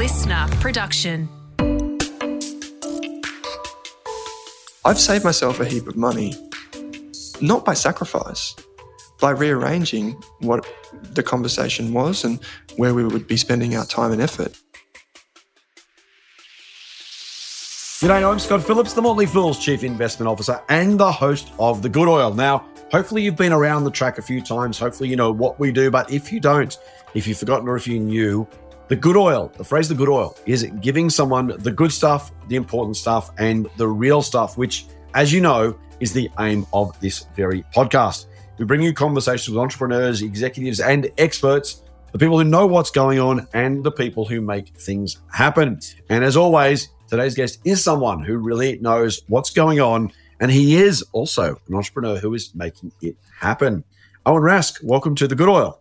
listener production. I've saved myself a heap of money, not by sacrifice, by rearranging what the conversation was and where we would be spending our time and effort. G'day, I'm Scott Phillips, the Motley Fool's Chief Investment Officer and the host of The Good Oil. Now, hopefully you've been around the track a few times. Hopefully you know what we do. But if you don't, if you've forgotten or if you knew, the good oil, the phrase the good oil, is giving someone the good stuff, the important stuff, and the real stuff, which, as you know, is the aim of this very podcast. We bring you conversations with entrepreneurs, executives, and experts, the people who know what's going on, and the people who make things happen. And as always, Today's guest is someone who really knows what's going on, and he is also an entrepreneur who is making it happen. Owen Rask, welcome to the Good Oil.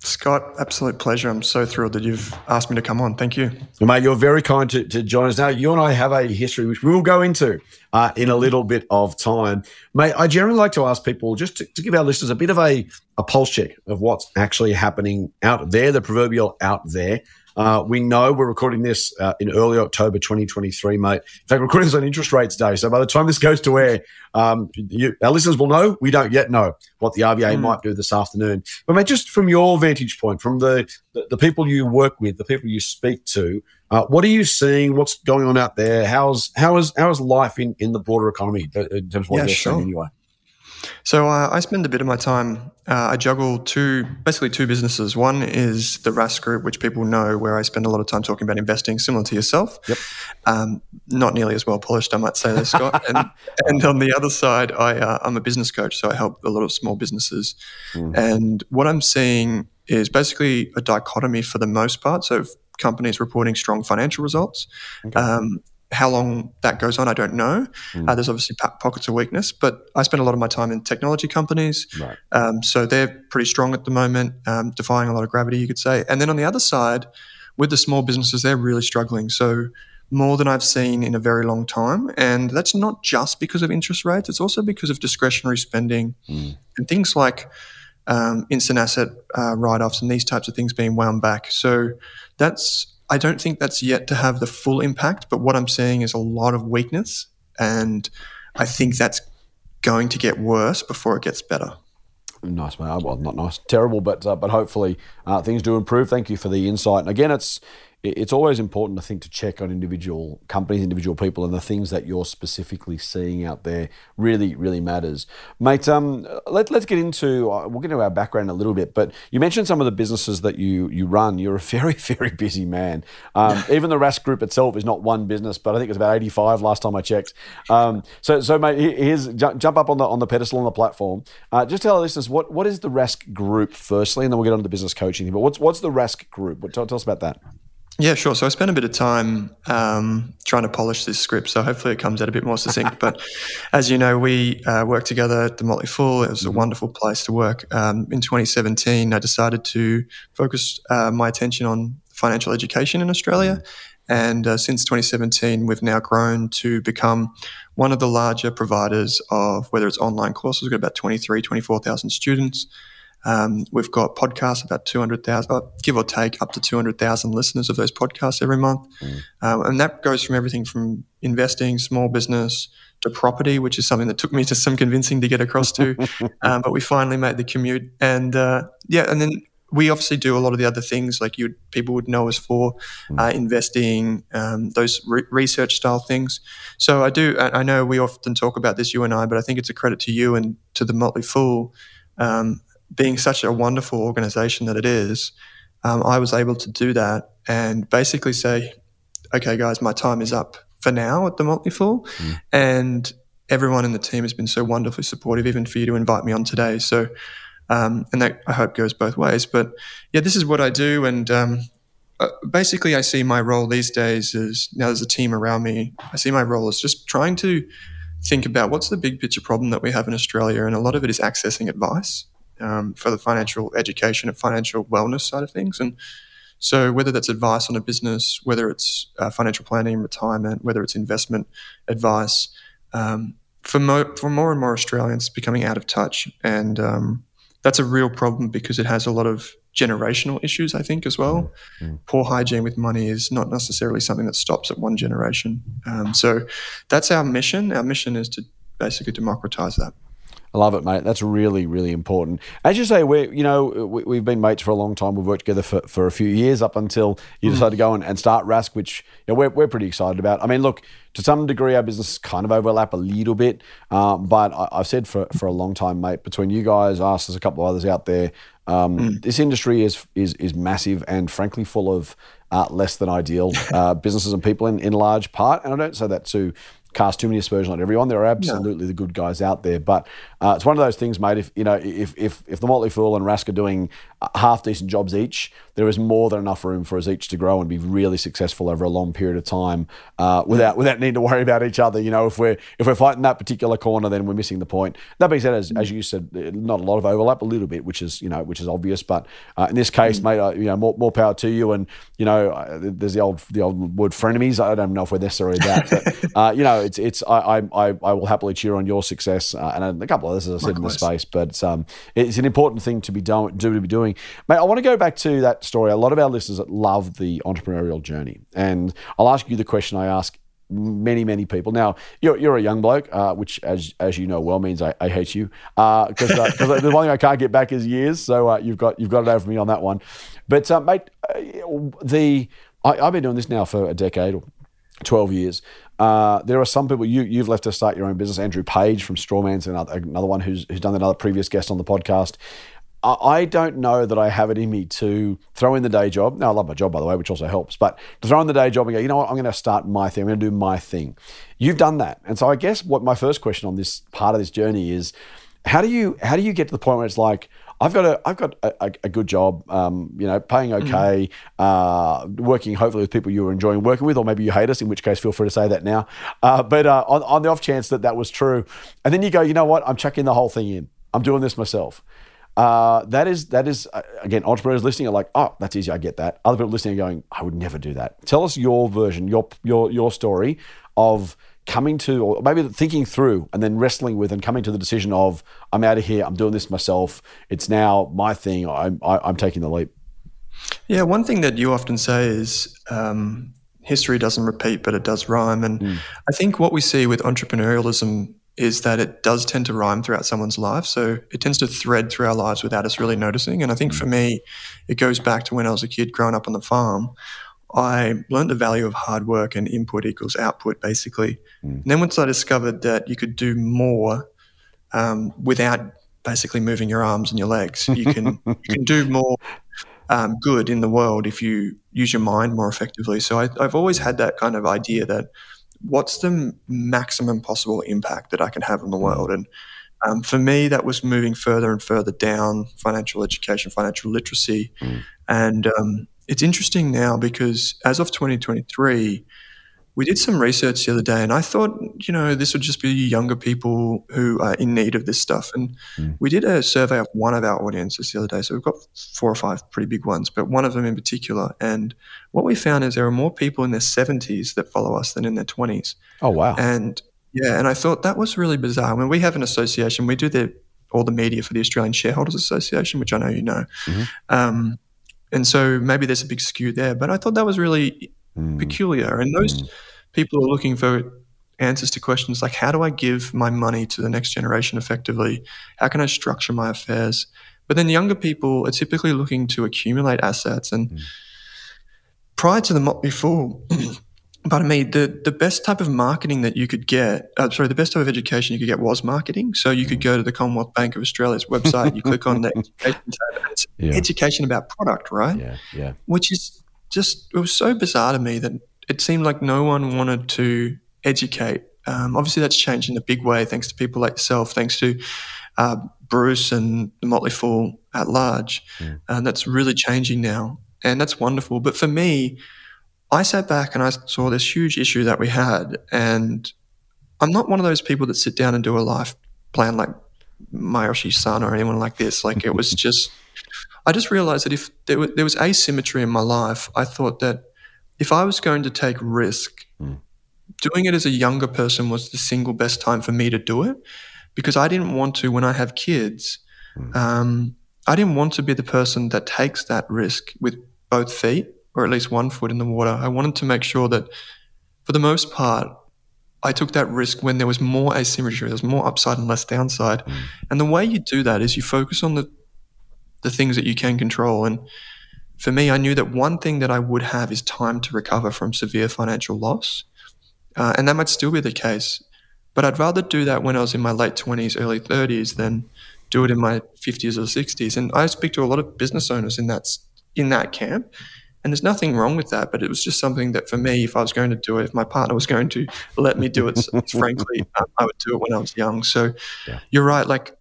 Scott, absolute pleasure. I'm so thrilled that you've asked me to come on. Thank you. Mate, you're very kind to, to join us. Now, you and I have a history which we will go into uh, in a little bit of time. Mate, I generally like to ask people just to, to give our listeners a bit of a, a pulse check of what's actually happening out there, the proverbial out there. Uh, we know we're recording this uh, in early October 2023, mate. In fact, we're recording this on interest rates day. So by the time this goes to air, um, you, our listeners will know. We don't yet know what the RBA mm. might do this afternoon. But mate, just from your vantage point, from the, the, the people you work with, the people you speak to, uh, what are you seeing? What's going on out there? How's how is how is life in, in the broader economy uh, in terms of what yeah, you're sure. seeing anyway? So uh, I spend a bit of my time. Uh, I juggle two, basically two businesses. One is the Rask Group, which people know, where I spend a lot of time talking about investing, similar to yourself. Yep. Um, not nearly as well polished, I might say, there, Scott. and, and, on the other side, I, uh, I'm a business coach, so I help a lot of small businesses. Mm. And what I'm seeing is basically a dichotomy for the most part. So companies reporting strong financial results. Okay. Um, how long that goes on, I don't know. Mm. Uh, there's obviously p- pockets of weakness, but I spend a lot of my time in technology companies. Right. Um, so they're pretty strong at the moment, um, defying a lot of gravity, you could say. And then on the other side, with the small businesses, they're really struggling. So more than I've seen in a very long time. And that's not just because of interest rates, it's also because of discretionary spending mm. and things like um, instant asset uh, write offs and these types of things being wound back. So that's I don't think that's yet to have the full impact, but what I'm seeing is a lot of weakness. And I think that's going to get worse before it gets better. Nice, mate. Well, not nice, terrible, but uh, but hopefully uh, things do improve. Thank you for the insight. And again, it's it's always important, I think, to check on individual companies, individual people, and the things that you're specifically seeing out there really, really matters, mate. Um, let, let's get into uh, we'll get into our background a little bit, but you mentioned some of the businesses that you you run. You're a very, very busy man. Um, even the Rask Group itself is not one business, but I think it's about 85 last time I checked. Um, so, so mate, here's jump, jump up on the on the pedestal on the platform. Uh, just tell our listeners what what is the Rask Group firstly, and then we'll get on to the business coaching. But what's what's the Rask Group? Tell, tell us about that. Yeah, sure. So I spent a bit of time um, trying to polish this script, so hopefully it comes out a bit more succinct. but as you know, we uh, worked together at the Motley Fool. It was a mm-hmm. wonderful place to work. Um, in 2017, I decided to focus uh, my attention on financial education in Australia. And uh, since 2017, we've now grown to become one of the larger providers of whether it's online courses. We've got about 23, 24,000 students. Um, we've got podcasts, about 200,000, uh, give or take, up to 200,000 listeners of those podcasts every month. Mm. Um, and that goes from everything from investing, small business, to property, which is something that took me to some convincing to get across to. um, but we finally made the commute. And uh, yeah, and then we obviously do a lot of the other things like you people would know us for mm. uh, investing um, those re- research style things so i do I, know we often talk about this you and i but i think it's a credit to you and to the motley fool um, being such a wonderful organization that it is, um, I was able to do that and basically say, okay, guys, my time is up for now at the Motley Fool. Mm. And everyone in the team has been so wonderfully supportive, even for you to invite me on today. So, um, and that I hope goes both ways. But yeah, this is what I do. And um, uh, basically, I see my role these days is now there's a team around me. I see my role as just trying to think about what's the big picture problem that we have in Australia. And a lot of it is accessing advice um, for the financial education and financial wellness side of things. And so, whether that's advice on a business, whether it's uh, financial planning, retirement, whether it's investment advice, um, for, mo- for more and more Australians, becoming out of touch. And um, that's a real problem because it has a lot of generational issues, I think, as well. Mm. Poor hygiene with money is not necessarily something that stops at one generation. Um, so that's our mission. Our mission is to basically democratize that. I love it, mate. That's really, really important. As you say, we're you know we, have been mates for a long time. We've worked together for, for a few years up until you mm. decided to go and, and start Rask, which you know, we're we're pretty excited about. I mean, look, to some degree, our businesses kind of overlap a little bit, uh, but I, have said for for a long time, mate, between you guys, us, there's a couple of others out there. Um, mm. This industry is is is massive and frankly full of uh, less than ideal uh, businesses and people in, in large part. And I don't say that to cast too many aspersions on everyone. There are absolutely no. the good guys out there, but uh, it's one of those things, mate. If you know, if if if the Motley Fool and Rask are doing half decent jobs each, there is more than enough room for us each to grow and be really successful over a long period of time uh, without without needing to worry about each other. You know, if we're if we're fighting that particular corner, then we're missing the point. That being said, as, as you said, not a lot of overlap, a little bit, which is you know which is obvious. But uh, in this case, mm. mate, uh, you know, more, more power to you. And you know, uh, there's the old the old word frenemies. I don't know if we're necessarily that, but you know, it's it's I I I will happily cheer on your success and a couple of others, as I said, in the space. But um, it's an important thing to be do, do to be doing. Mate, I want to go back to that story. A lot of our listeners love the entrepreneurial journey, and I'll ask you the question I ask many many people. Now you're, you're a young bloke, uh, which as as you know well means I, I hate you because uh, uh, the one thing I can't get back is years. So uh, you've got you've got it over me on that one. But uh, mate, uh, the I, have been doing this now for a decade or twelve years. There are some people you you've left to start your own business. Andrew Page from Strawman's another another one who's who's done another previous guest on the podcast. I, don't know that I have it in me to throw in the day job. Now I love my job by the way, which also helps. But to throw in the day job and go, you know what, I'm going to start my thing. I'm going to do my thing. You've done that, and so I guess what my first question on this part of this journey is, how do you how do you get to the point where it's like I've got a I've got a, a good job, um, you know, paying mm. okay, mm. uh, working hopefully with people you're enjoying working with, or maybe you hate us, in which case feel free to say that now. Uh, but uh, on, on the off chance that that was true, and then you go, you know what, I'm chucking the whole thing in. I'm doing this myself. Uh, that is that is uh, again entrepreneurs listening are like oh that's easy I get that other people listening are going I would never do that tell us your version your your your story of coming to, or maybe thinking through and then wrestling with and coming to the decision of, I'm out of here, I'm doing this myself, it's now my thing, I'm, I, am i am taking the leap? Yeah, one thing that you often say is um, history doesn't repeat, but it does rhyme. And mm. I think what we see with entrepreneurialism is that it does tend to rhyme throughout someone's life. So it tends to thread through our lives without us really noticing. And I think mm. for me, it goes back to when I was a kid growing up on the farm. I learned the value of hard work and input equals output, basically. Mm. And then once I discovered that you could do more um, without basically moving your arms and your legs, you can you can do more um, good in the world if you use your mind more effectively. So I, I've always had that kind of idea that what's the maximum possible impact that I can have on the world, and um, for me, that was moving further and further down financial education, financial literacy, mm. and um, it's interesting now because as of 2023, we did some research the other day, and I thought, you know, this would just be younger people who are in need of this stuff. And mm. we did a survey of one of our audiences the other day. So we've got four or five pretty big ones, but one of them in particular. And what we found is there are more people in their 70s that follow us than in their 20s. Oh, wow. And yeah, and I thought that was really bizarre. I mean, we have an association, we do the all the media for the Australian Shareholders Association, which I know you know. Mm-hmm. Um, and so maybe there's a big skew there. But I thought that was really mm. peculiar. And those mm. people are looking for answers to questions like how do I give my money to the next generation effectively? How can I structure my affairs? But then younger people are typically looking to accumulate assets. And mm. prior to the Motley Fool, pardon me, the, the best type of marketing that you could get, uh, sorry, the best type of education you could get was marketing. So you could go to the Commonwealth Bank of Australia's website, you click on the education tab, it's yeah. education about product, right? Yeah, yeah. Which is just, it was so bizarre to me that it seemed like no one wanted to educate. Um, obviously, that's changed in a big way thanks to people like yourself, thanks to uh, Bruce and the Motley Fool at large. Mm. And that's really changing now. And that's wonderful. But for me, I sat back and I saw this huge issue that we had. And I'm not one of those people that sit down and do a life plan like Masayoshi Son or anyone like this. Like it was just, I just realized that if there, was, there was asymmetry in my life, I thought that if I was going to take risk, mm. doing it as a younger person was the single best time for me to do it because I didn't want to, when I have kids, mm. um, I didn't want to be the person that takes that risk with both feet or at least one foot in the water. I wanted to make sure that, for the most part, I took that risk when there was more asymmetry, there was more upside and less downside. Mm. And the way you do that is you focus on the the things that you can control. And for me, I knew that one thing that I would have is time to recover from severe financial loss. Uh, and that might still be the case. But I'd rather do that when I was in my late 20s, early 30s than do it in my 50s or 60s. And I speak to a lot of business owners in that, in that camp. And there's nothing wrong with that, but it was just something that for me, if I was going to do it, if my partner was going to let me do it, frankly, I would do it when I was young. So yeah. you're right. Like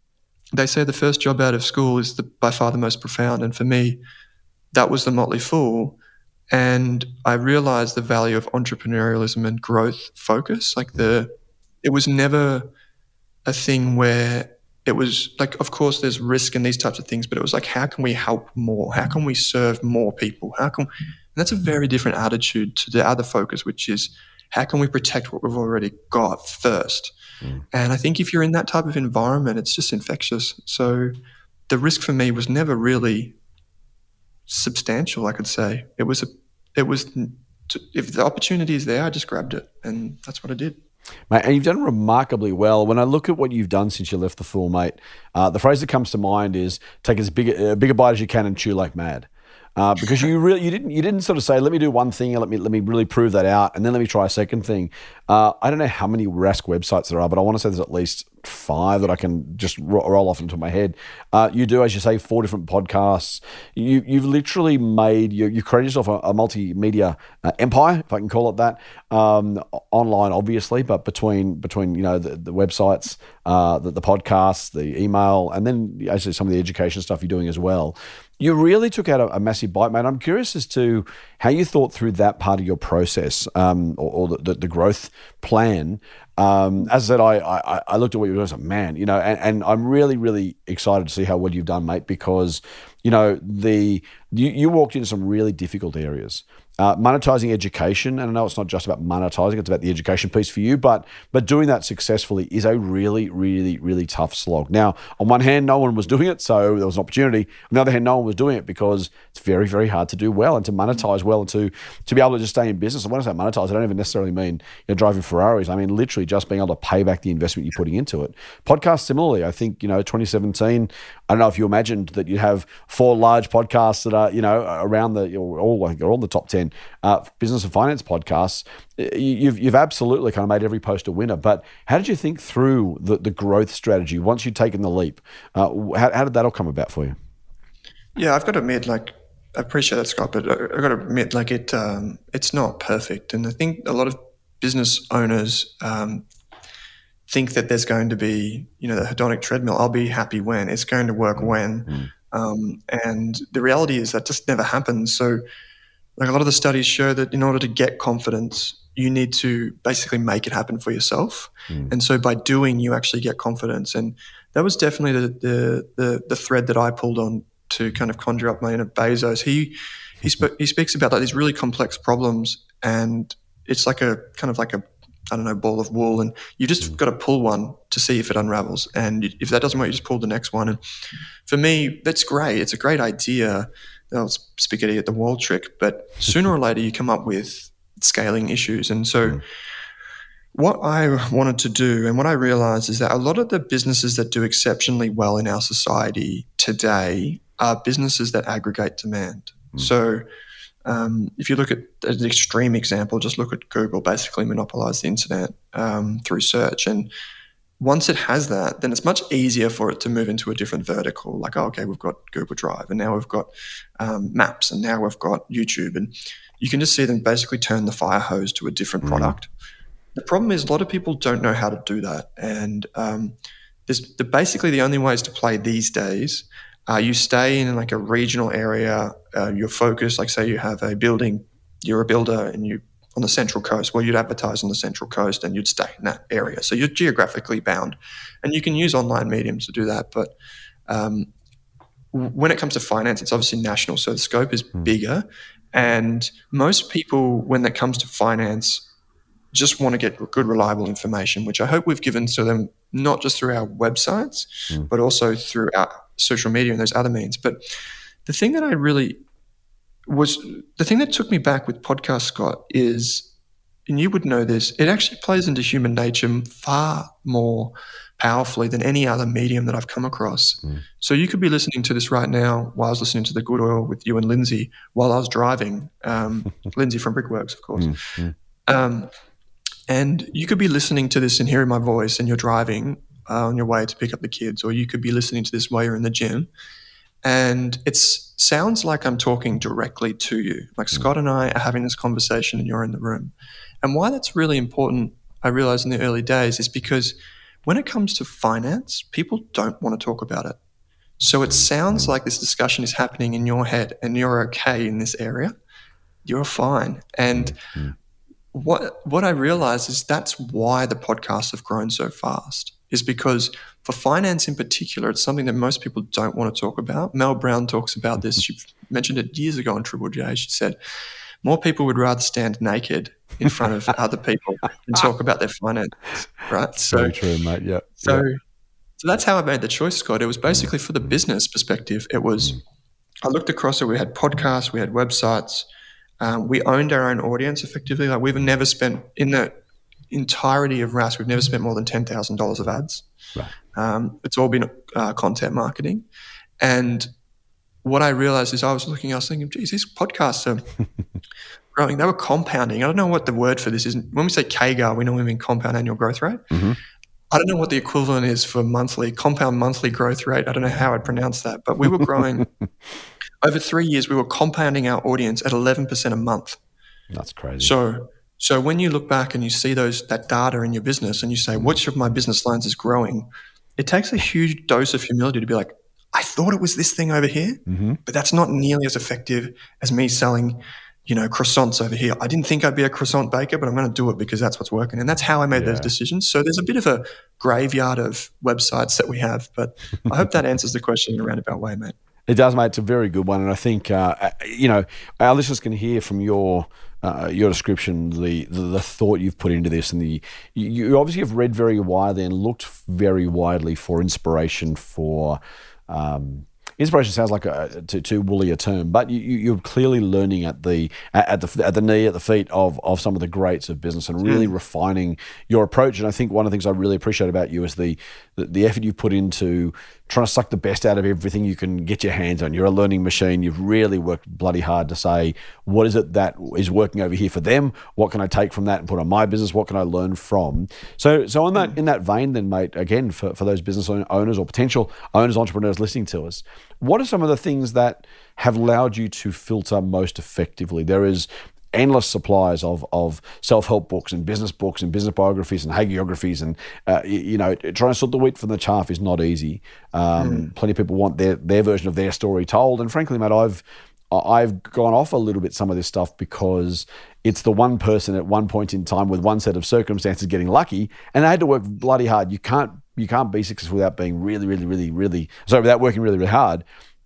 they say, the first job out of school is the, by far the most profound. And for me, that was the Motley Fool. And I realized the value of entrepreneurialism and growth focus. Like the, it was never a thing where it was like, of course, there's risk in these types of things, but it was like, how can we help more? How can we serve more people? How can, and that's a very different attitude to the other focus, which is how can we protect what we've already got first? Mm. And I think if you're in that type of environment, it's just infectious. So the risk for me was never really substantial, I could say. It was a, it was, if the opportunity is there, I just grabbed it. And that's what I did. Mate, and you've done remarkably well. When I look at what you've done since you left the Fool, mate, uh, the phrase that comes to mind is take as big a, a bigger bite as you can and chew like mad. Uh, because you really you didn't you didn't sort of say let me do one thing and let me let me really prove that out and then let me try a second thing. Uh, I don't know how many Rask websites there are, but I want to say there's at least five that I can just roll off into my head. Uh, you do, as you say, four different podcasts. You, you've literally made, you, you've created yourself a, a multimedia uh, empire, if I can call it that, um, online, obviously, but between, between you know, the, the websites, uh, the, the podcasts, the email, and then actually some of the education stuff you're doing as well. You really took out a, a massive bite, mate. I'm curious as to how you thought through that part of your process um, or, or the, the, growth plan um, as I said, I, I, I looked at what you were doing. I said, man, you know, and, and I'm really really excited to see how well you've done, mate, because you know the you, you walked into some really difficult areas. Uh, monetizing education, and I know it's not just about monetizing; it's about the education piece for you. But but doing that successfully is a really, really, really tough slog. Now, on one hand, no one was doing it, so there was an opportunity. On the other hand, no one was doing it because it's very, very hard to do well and to monetize well and to to be able to just stay in business. And when I say monetize, I don't even necessarily mean you know, driving Ferraris. I mean literally just being able to pay back the investment you're putting into it. Podcasts, similarly, I think you know, 2017. I don't know if you imagined that you'd have four large podcasts that are you know around the all all the top ten uh, business and finance podcasts, you've, you've absolutely kind of made every post a winner. But how did you think through the, the growth strategy once you'd taken the leap? Uh, how, how did that all come about for you? Yeah, I've got to admit, like, I appreciate that, Scott, but I've got to admit, like, it um, it's not perfect. And I think a lot of business owners um, think that there's going to be, you know, the hedonic treadmill. I'll be happy when it's going to work when. Mm. Um, and the reality is that just never happens. So like a lot of the studies show that in order to get confidence, you need to basically make it happen for yourself. Mm. And so by doing, you actually get confidence. And that was definitely the, the, the, the thread that I pulled on to kind of conjure up my inner Bezos. He, he, sp- he speaks about like these really complex problems and it's like a kind of like a I don't know, ball of wool, and you just mm. got to pull one to see if it unravels. And if that doesn't work, you just pull the next one. And for me, that's great. It's a great idea oh, spaghetti at the wall trick. But sooner or later, you come up with scaling issues. And so, mm. what I wanted to do and what I realized is that a lot of the businesses that do exceptionally well in our society today are businesses that aggregate demand. Mm. So, um, if you look at an extreme example, just look at Google basically monopolized the internet um, through search. And once it has that, then it's much easier for it to move into a different vertical. Like, oh, okay, we've got Google Drive, and now we've got um, Maps, and now we've got YouTube, and you can just see them basically turn the fire hose to a different mm-hmm. product. The problem is a lot of people don't know how to do that, and um, there's the, basically the only ways to play these days. Uh, you stay in like a regional area. Uh, you're focused. Like, say you have a building, you're a builder, and you on the central coast. Well, you'd advertise on the central coast and you'd stay in that area. So you're geographically bound. And you can use online mediums to do that. But um, when it comes to finance, it's obviously national. So the scope is mm. bigger. And most people, when it comes to finance, just want to get good, reliable information, which I hope we've given to them not just through our websites, mm. but also through our social media and those other means. But the thing that I really was the thing that took me back with podcast, Scott, is, and you would know this, it actually plays into human nature far more powerfully than any other medium that I've come across. Mm. So you could be listening to this right now while I was listening to the Good Oil with you and Lindsay while I was driving. Um, Lindsay from Brickworks, of course. Mm. Um, and you could be listening to this and hearing my voice, and you're driving uh, on your way to pick up the kids, or you could be listening to this while you're in the gym. And it sounds like I'm talking directly to you. Like mm. Scott and I are having this conversation, and you're in the room. And why that's really important, I realized in the early days, is because when it comes to finance, people don't want to talk about it. So it sounds like this discussion is happening in your head and you're okay in this area. You're fine. And mm-hmm. what what I realize is that's why the podcasts have grown so fast. Is because for finance in particular, it's something that most people don't want to talk about. Mel Browne talks about this. She mentioned it years ago on Triple J. She said, more people would rather stand naked in front of other people and talk about their finances, right? So Very true, mate. Yeah. So, yeah. so that's how I made the choice, Scott. It was basically for the business perspective. It was, mm. I looked across it. We had podcasts, we had websites, um, we owned our own audience effectively. Like we've never spent in the entirety of Rask, we've never spent more than ten thousand dollars of ads. Right. Um, it's all been uh, content marketing, and what I realized is I was looking, I was thinking, geez, these podcasts are growing. They were compounding. I don't know what the word for this is. When we say CAGR, we normally mean compound annual growth rate. Mm-hmm. I don't know what the equivalent is for monthly, compound monthly growth rate. I don't know how I'd pronounce that, but we were growing over three years. We were compounding our audience at 11% a month. That's crazy. So, so when you look back and you see those that data in your business and you say, which of my business lines is growing? It takes a huge dose of humility to be like, I thought it was this thing over here, mm-hmm. but that's not nearly as effective as me selling, you know, croissants over here. I didn't think I'd be a croissant baker, but I'm going to do it because that's what's working. And that's how I made yeah. those decisions. So there's a bit of a graveyard of websites that we have, but I hope that answers the question in a roundabout way, mate. It does, mate. It's a very good one, and I think uh, uh you know our listeners can hear from your uh, your description the, the, the thought you've put into this, and the you, obviously have read very widely and looked very widely for inspiration for um, inspiration sounds like a too, too woolly a term, but you, are clearly learning at the at the at the knee, at the feet of of some of the greats of business, and really mm. refining your approach. And I think one of the things I really appreciate about you is the the, the effort you've put into trying to suck the best out of everything you can get your hands on. You're a learning machine. You've really worked bloody hard to say, what is it that is working over here for them? What can I take from that and put on my business? What can I learn from? So, so on that mm. in that vein, then, mate, again, for, for those business owners or potential owners, entrepreneurs listening to us, what are some of the things that have allowed you to filter most effectively? There is endless supplies of of self help books and business books and business biographies and hagiographies and uh, you, know trying to sort the wheat from the chaff is not easy. Um, mm. Plenty of people want their their version of their story told, and frankly, mate, I've I've gone off a little bit some of this stuff because it's the one person at one point in time with one set of circumstances getting lucky, and I had to work bloody hard. You can't you can't be successful without being really, really, really, really sorry without working really, really hard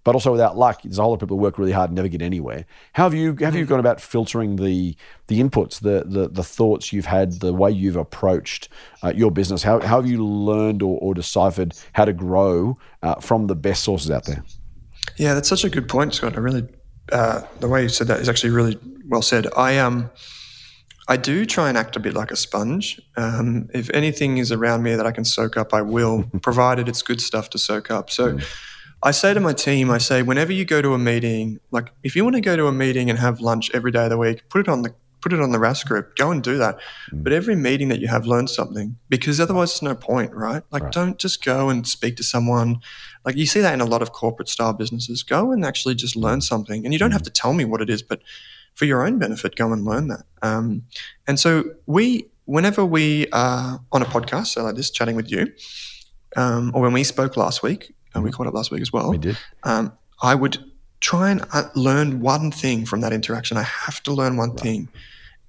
but also without luck, there's a whole lot of people who work really hard and never get anywhere. How have you have you mm. gone about filtering the the inputs, the the, the thoughts you've had, the way you've approached uh, your business? How, how have you learned or, or deciphered how to grow uh, from the best sources out there? Yeah, that's such a good point, Scott. I really uh, the way you said that is actually really well said. I um. I do try and act a bit like a sponge. Um, if anything is around me that I can soak up, I will, provided it's good stuff to soak up. So, mm. I say to my team, I say, whenever you go to a meeting, like if you want to go to a meeting and have lunch every day of the week, put it on the put it on the Rask group, go and do that. Mm. But every meeting that you have, learn something because otherwise there's no point, right? Like right. don't just go and speak to someone. Like you see that in a lot of corporate style businesses. Go and actually just learn something. And you don't have mm. to tell me what it is, but for your own benefit, go and learn that. Um, and so we, whenever we are on a podcast, so like this, chatting with you, um, or when we spoke last week, and we mm-hmm. caught up last week as well. We did. Um, I would try and uh, learn one thing from that interaction. I have to learn one right. thing,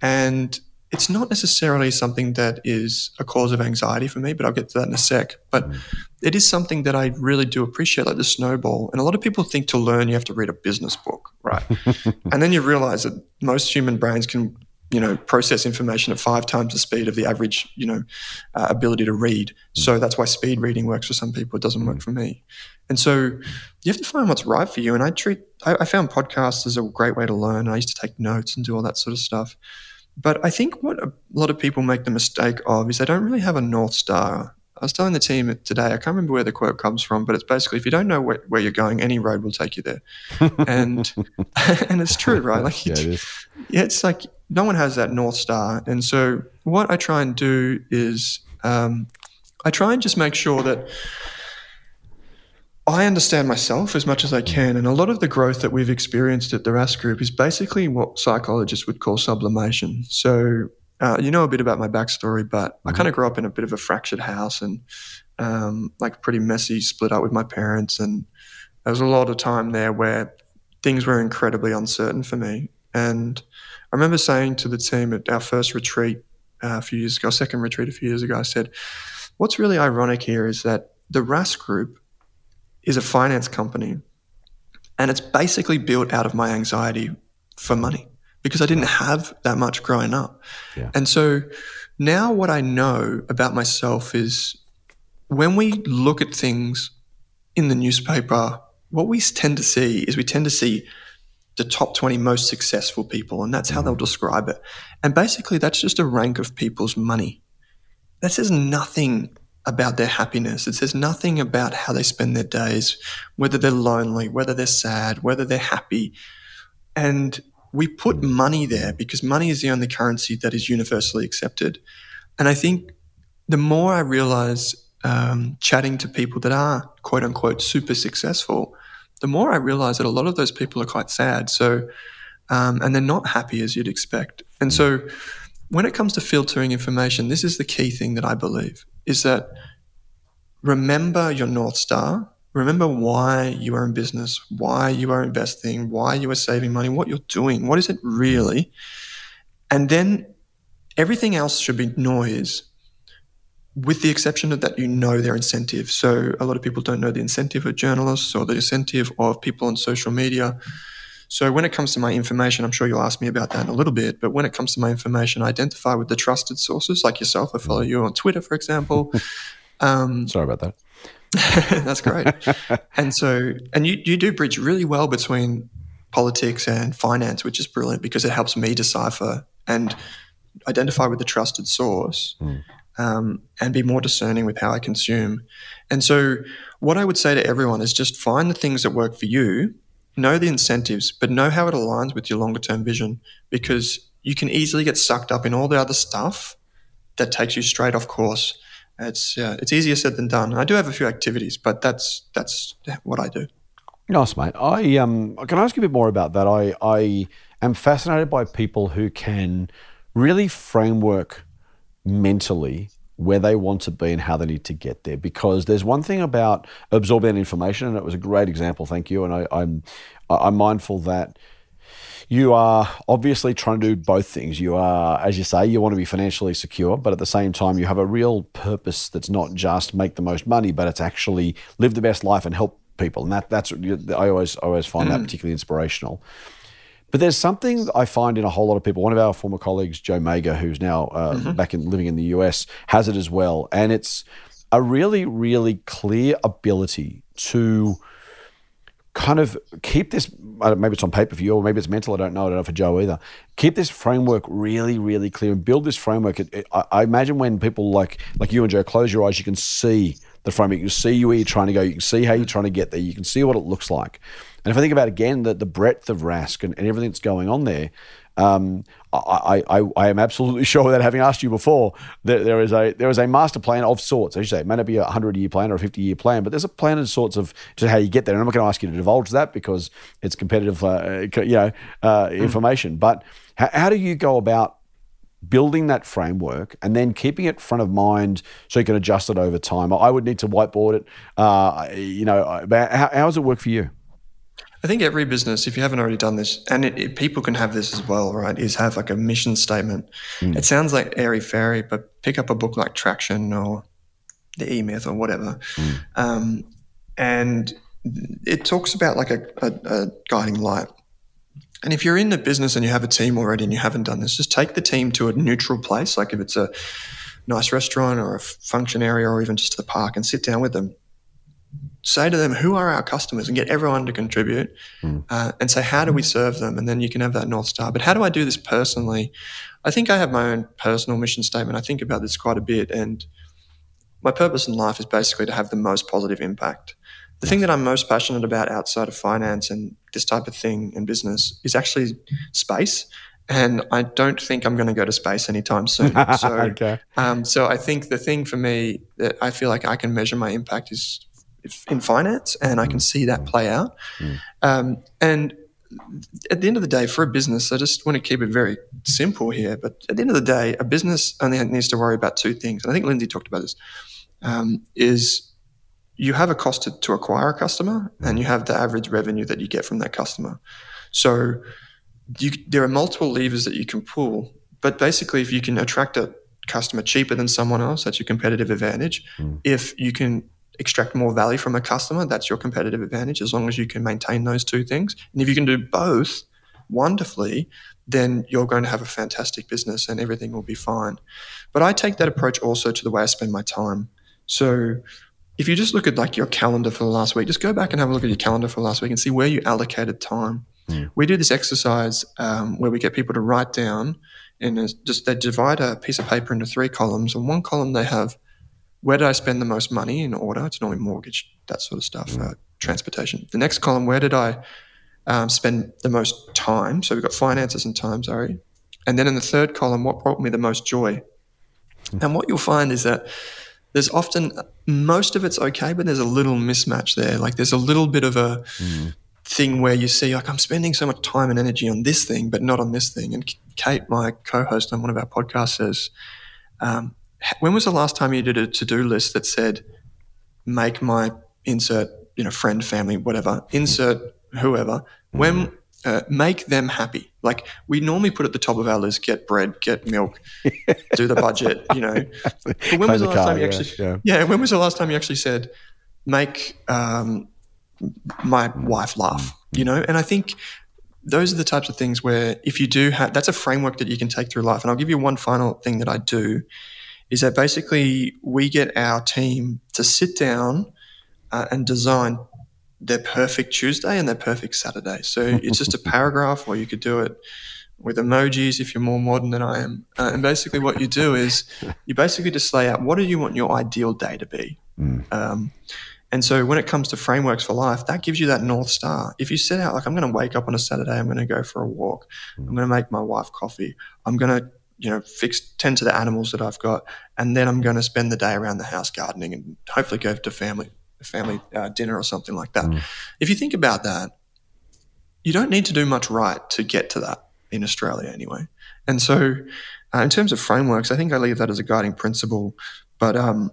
and it's not necessarily something that is a cause of anxiety for me, but I'll get to that in a sec. But mm. it is something that I really do appreciate, like the snowball. And a lot of people think to learn you have to read a business book, right? and then you realize that most human brains can you know process information at five times the speed of the average you know uh, ability to read. So that's why speed reading works for some people. It doesn't work for me. And so you have to find what's right for you. And i treat i, I found podcasts as a great way to learn. I used to take notes and do all that sort of stuff. But i think what a lot of people make the mistake of is they don't really have a north star. I was telling the team today, I can't remember where the quote comes from, but it's basically if you don't know where, where you're going, any road will take you there. and and it's true, right? Like yeah, it yeah, it's like no one has that north star. And so what I try and do is um, I try and just make sure that I understand myself as much as I can. And a lot of the growth that we've experienced at the Rask Group is basically what psychologists would call sublimation. So uh, you know a bit about my backstory, but mm-hmm. I kind of grew up in a bit of a fractured house and um, like pretty messy, split up with my parents. And there was a lot of time there where things were incredibly uncertain for me. And I remember saying to the team at our first retreat uh, a few years ago, second retreat a few years ago, I said, What's really ironic here is that the Rask Group is a finance company and it's basically built out of my anxiety for money because I didn't have that much growing up. Yeah. And so now what I know about myself is when we look at things in the newspaper, what we tend to see is we tend to see the top 20 most successful people, and that's how they'll mm-hmm. describe it. And basically, that's just a rank of people's money. That says nothing about their happiness. It says nothing about how they spend their days, whether they're lonely, whether they're sad, whether they're happy. And we put money there because money is the only currency that is universally accepted. And I think the more I realize um, chatting to people that are quote unquote super successful, the more I realize that a lot of those people are quite sad. So, um, and they're not happy as you'd expect. And so, when it comes to filtering information, this is the key thing that I believe is that remember your North Star Remember why you are in business, why you are investing, why you are saving money, what you're doing, what is it really? And then everything else should be noise, with the exception of that you know their incentive. So a lot of people don't know the incentive of journalists or the incentive of people on social media. So when it comes to my information, I'm sure you'll ask me about that in a little bit. But when it comes to my information, I identify with the trusted sources like yourself. I follow you on Twitter, for example. Um, Sorry about that. That's great. and so, and you, you do bridge really well between politics and finance, which is brilliant because it helps me decipher and identify with the trusted source mm. Um, and be more discerning with how I consume. And so, what I would say to everyone is just find the things that work for you, know the incentives, but know how it aligns with your longer term vision because you can easily get sucked up in all the other stuff that takes you straight off course it's yeah, it's easier said than done. I do have a few activities, but that's that's what I do. Nice, mate. I um, can I ask you a bit more about that. I I am fascinated by people who can really framework mentally where they want to be and how they need to get there. Because there's one thing about absorbing information, and it was a great example. Thank you. And I, I'm I'm mindful that you are obviously trying to do both things. You are, as you say, you want to be financially secure, but at the same time, you have a real purpose that's not just make the most money, but it's actually live the best life and help people. And that that's I always I always find mm. that particularly inspirational. But there's something I find in a whole lot of people. One of our former colleagues, Joe Magyer, who's now uh, mm-hmm. back in living in the US, has it as well, and it's a really, really clear ability to kind of keep this maybe it's on paper for you or maybe it's mental i don't know i don't know for joe either keep this framework really really clear and build this framework it, it, I, I, imagine when people like like you and joe close your eyes you can see the framework you can see where you're trying to go you can see how you're trying to get there you can see what it looks like and if i think about again the, the breadth of rask and, and everything that's going on there um, I, I, I am absolutely sure without having asked you before that there is a there is a master plan of sorts. As you say, it may not be a hundred year plan or a fifty year plan, but there's a plan of sorts of to how you get there. And I'm not going to ask you to divulge that because it's competitive, uh, you know, uh, mm. information. But how, how do you go about building that framework and then keeping it front of mind so you can adjust it over time? I would need to whiteboard it. Uh, you know, how, how does it work for you? I think every business, if you haven't already done this, and it, it, people can have this as well, right? Is have like a mission statement. Mm. It sounds like airy fairy, but pick up a book like Traction or the E Myth or whatever, mm. um, and it talks about like a, a, a, guiding light. And if you're in the business and you have a team already and you haven't done this, just take the team to a neutral place, like if it's a nice restaurant or a function area or even just the park, and sit down with them. Say to them, who are our customers, and get everyone to contribute, mm. uh, and say, how do we serve them? And then you can have that north star. But how do I do this personally? I think I have my own personal mission statement. I think about this quite a bit, and my purpose in life is basically to have the most positive impact. The thing that I'm most passionate about outside of finance and this type of thing in business is actually space. And I don't think I'm going to go to space anytime soon. So, okay. um, so I think the thing for me that I feel like I can measure my impact is in finance, and I can see that play out. Mm. Um, and at the end of the day, for a business, I just want to keep it very simple here. But at the end of the day, a business only needs to worry about two things. And I think Lindsay talked about this: um, is you have a cost to, to acquire a customer and you have the average revenue that you get from that customer. So you, there are multiple levers that you can pull, but basically, if you can attract a customer cheaper than someone else, that's your competitive advantage. Mm. If you can extract more value from a customer, that's your competitive advantage, as long as you can maintain those two things. And if you can do both wonderfully, then you're going to have a fantastic business and everything will be fine. But I take that approach also to the way I spend my time. So if you just look at like your calendar for the last week, just go back and have a look at your calendar for the last week and see where you allocated time. Mm. We do this exercise um, where we get people to write down and just they divide a piece of paper into three columns. And one column they have where did I spend the most money in order? It's normally mortgage, that sort of stuff, uh, transportation. The next column, where did I um, spend the most time? So we've got finances and time, sorry. And then in the third column, what brought me the most joy? Mm. And what you'll find is that there's often most of it's okay, but there's a little mismatch there. Like there's a little bit of a mm. thing where you see like I'm spending so much time and energy on this thing, but not on this thing. And Kate, my co-host on one of our podcasts, says, um, "When was the last time you did a to-do list that said make my insert, you know, friend, family, whatever, insert whoever? When uh, make them happy. Like we normally put at the top of our list: get bread, get milk, do the budget. You know. But when was the last car, time you actually? Yeah, yeah. When was the last time you actually said, "Make um, my wife laugh"? You know. And I think those are the types of things where if you do have, that's a framework that you can take through life. And I'll give you one final thing that I do is that basically we get our team to sit down uh, and design their perfect Tuesday and their perfect Saturday. So it's just a paragraph, or you could do it with emojis if you're more modern than I am. Uh, and basically, what you do is you basically just lay out what do you want your ideal day to be. Mm. Um, and so when it comes to frameworks for life, that gives you that north star. If you set out like I'm going to wake up on a Saturday, I'm going to go for a walk, mm. I'm going to make my wife coffee, I'm going to you know fix tend to the animals that I've got, and then I'm going to spend the day around the house gardening and hopefully go to family family uh, dinner or something like that. Mm. If you think about that, you don't need to do much right to get to that in Australia anyway. And so, uh, in terms of frameworks, I think I leave that as a guiding principle. But um,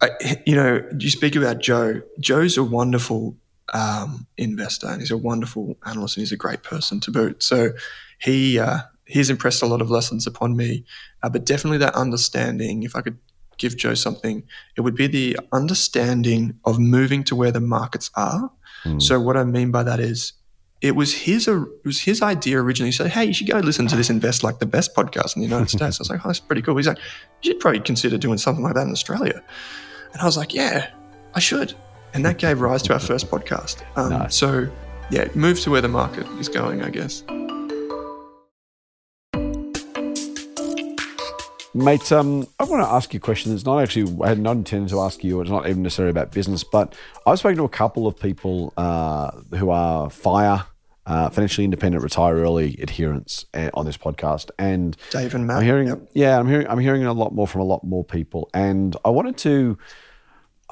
I, you know, you speak about Joe. Joe's a wonderful um, investor, and he's a wonderful analyst, and he's a great person to boot. So he uh, he's impressed a lot of lessons upon me. Uh, but definitely that understanding. If I could give Joe something, it would be the understanding of moving to where the markets are. Mm. So what I mean by that is it was his it was his idea originally. He said, "Hey, you should go listen to this Invest Like the Best podcast in the United States." I was like, "Oh, that's pretty cool." He's like, "You should probably consider doing something like that in Australia." And I was like, "Yeah, I should." And that gave rise to our first podcast. Um, nice. So, yeah, move to where the market is going, I guess. Mate, um, I want to ask you a question. It's not actually, I had not intended to ask you, it's not even necessarily about business, but I've spoken to a couple of people uh, who are FIRE, uh, financially independent, retire early adherents uh, on this podcast. And Dave and Matt. I'm hearing, yep. yeah, I'm hearing, I'm hearing a lot more from a lot more people. And I wanted to,